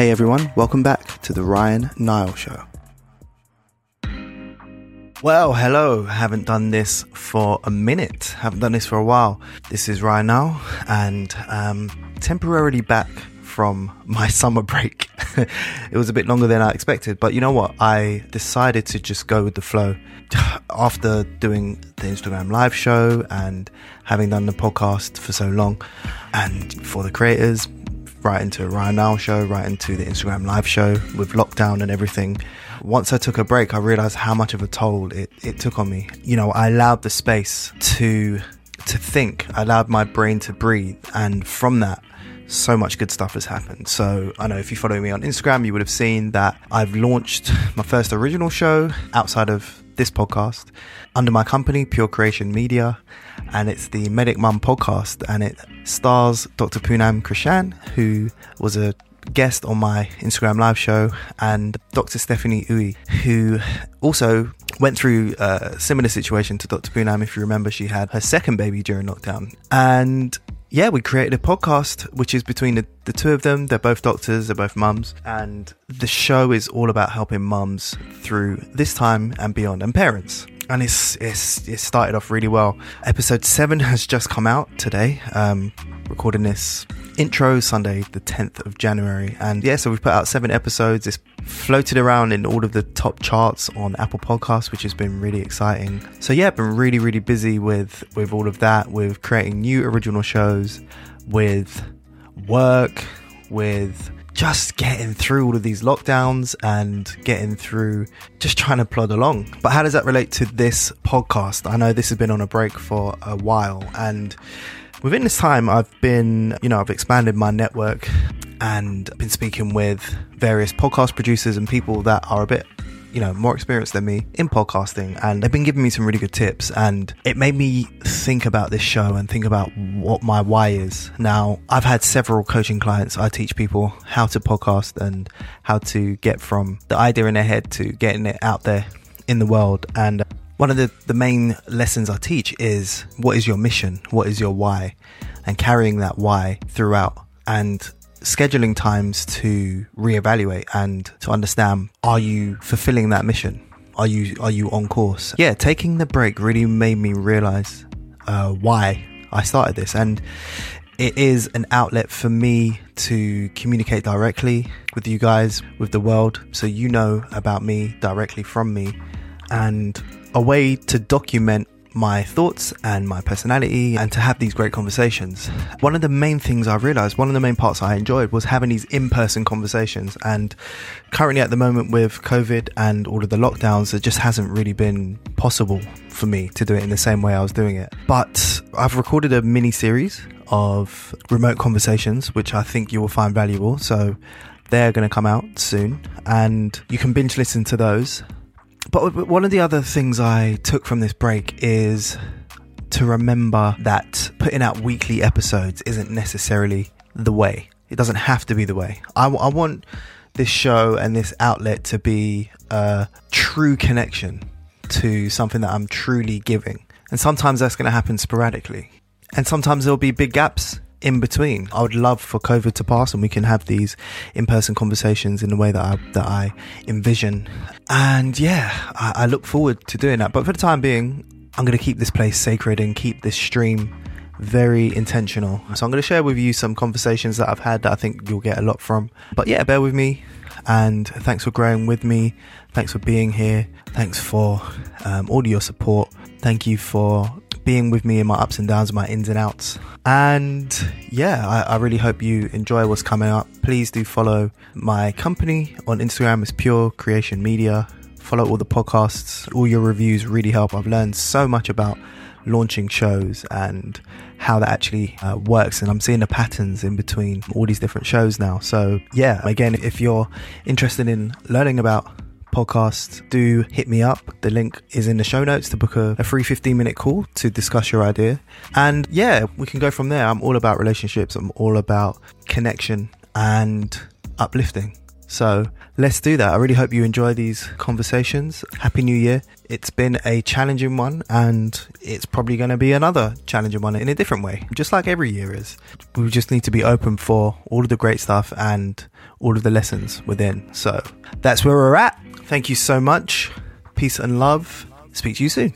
Hey everyone, welcome back to the Ryan Nile Show. Well, hello. Haven't done this for a minute. Haven't done this for a while. This is Ryan Nile, and um, temporarily back from my summer break. it was a bit longer than I expected, but you know what? I decided to just go with the flow. After doing the Instagram live show and having done the podcast for so long, and for the creators, right into a Ryan Nile show, right into the Instagram live show with lockdown and everything. Once I took a break, I realized how much of a toll it, it took on me. You know, I allowed the space to to think. I allowed my brain to breathe, and from that, so much good stuff has happened. So I know if you follow me on Instagram, you would have seen that I've launched my first original show outside of this podcast under my company, Pure Creation Media, and it's the Medic Mum podcast, and it stars Dr. Poonam Krishan, who was a guest on my Instagram live show, and Dr. Stephanie Ooi, who also went through a similar situation to Dr. Poonam. If you remember, she had her second baby during lockdown, and yeah, we created a podcast which is between the, the two of them. They're both doctors, they're both mums, and the show is all about helping mums through this time and beyond, and parents. And it's, it's it started off really well. Episode seven has just come out today. Um, recording this intro Sunday, the 10th of January. And yeah, so we've put out seven episodes. It's floated around in all of the top charts on Apple Podcasts, which has been really exciting. So yeah, I've been really, really busy with with all of that, with creating new original shows, with work, with just getting through all of these lockdowns and getting through just trying to plod along. But how does that relate to this podcast? I know this has been on a break for a while and within this time I've been, you know, I've expanded my network and been speaking with various podcast producers and people that are a bit you know, more experienced than me in podcasting, and they've been giving me some really good tips. And it made me think about this show and think about what my why is. Now, I've had several coaching clients. I teach people how to podcast and how to get from the idea in their head to getting it out there in the world. And one of the, the main lessons I teach is what is your mission? What is your why? And carrying that why throughout. And scheduling times to reevaluate and to understand are you fulfilling that mission are you are you on course yeah taking the break really made me realize uh, why i started this and it is an outlet for me to communicate directly with you guys with the world so you know about me directly from me and a way to document my thoughts and my personality and to have these great conversations. One of the main things I realized, one of the main parts I enjoyed was having these in person conversations. And currently, at the moment, with COVID and all of the lockdowns, it just hasn't really been possible for me to do it in the same way I was doing it. But I've recorded a mini series of remote conversations, which I think you will find valuable. So they're going to come out soon, and you can binge listen to those but one of the other things I took from this break is to remember that putting out weekly episodes isn't necessarily the way. It doesn't have to be the way. I, I want this show and this outlet to be a true connection to something that I'm truly giving. And sometimes that's going to happen sporadically. And sometimes there'll be big gaps in between. I would love for COVID to pass and we can have these in-person conversations in the way that I that I envision. And yeah, I, I look forward to doing that. But for the time being, I'm going to keep this place sacred and keep this stream very intentional. So I'm going to share with you some conversations that I've had that I think you'll get a lot from. But yeah, bear with me and thanks for growing with me. Thanks for being here. Thanks for um, all your support. Thank you for being with me in my ups and downs, my ins and outs. And yeah, I, I, really hope you enjoy what's coming up. Please do follow my company on Instagram, it's Pure Creation Media. Follow all the podcasts, all your reviews really help. I've learned so much about launching shows and how that actually uh, works. And I'm seeing the patterns in between all these different shows now. So, yeah, again, if you're interested in learning about podcast, do hit me up. The link is in the show notes to book a, a free 15 minute call to discuss your idea. And yeah, we can go from there. I'm all about relationships, I'm all about connection and uplifting. So let's do that. I really hope you enjoy these conversations. Happy New Year. It's been a challenging one and it's probably going to be another challenging one in a different way, just like every year is. We just need to be open for all of the great stuff and all of the lessons within. So that's where we're at. Thank you so much. Peace and love. Speak to you soon.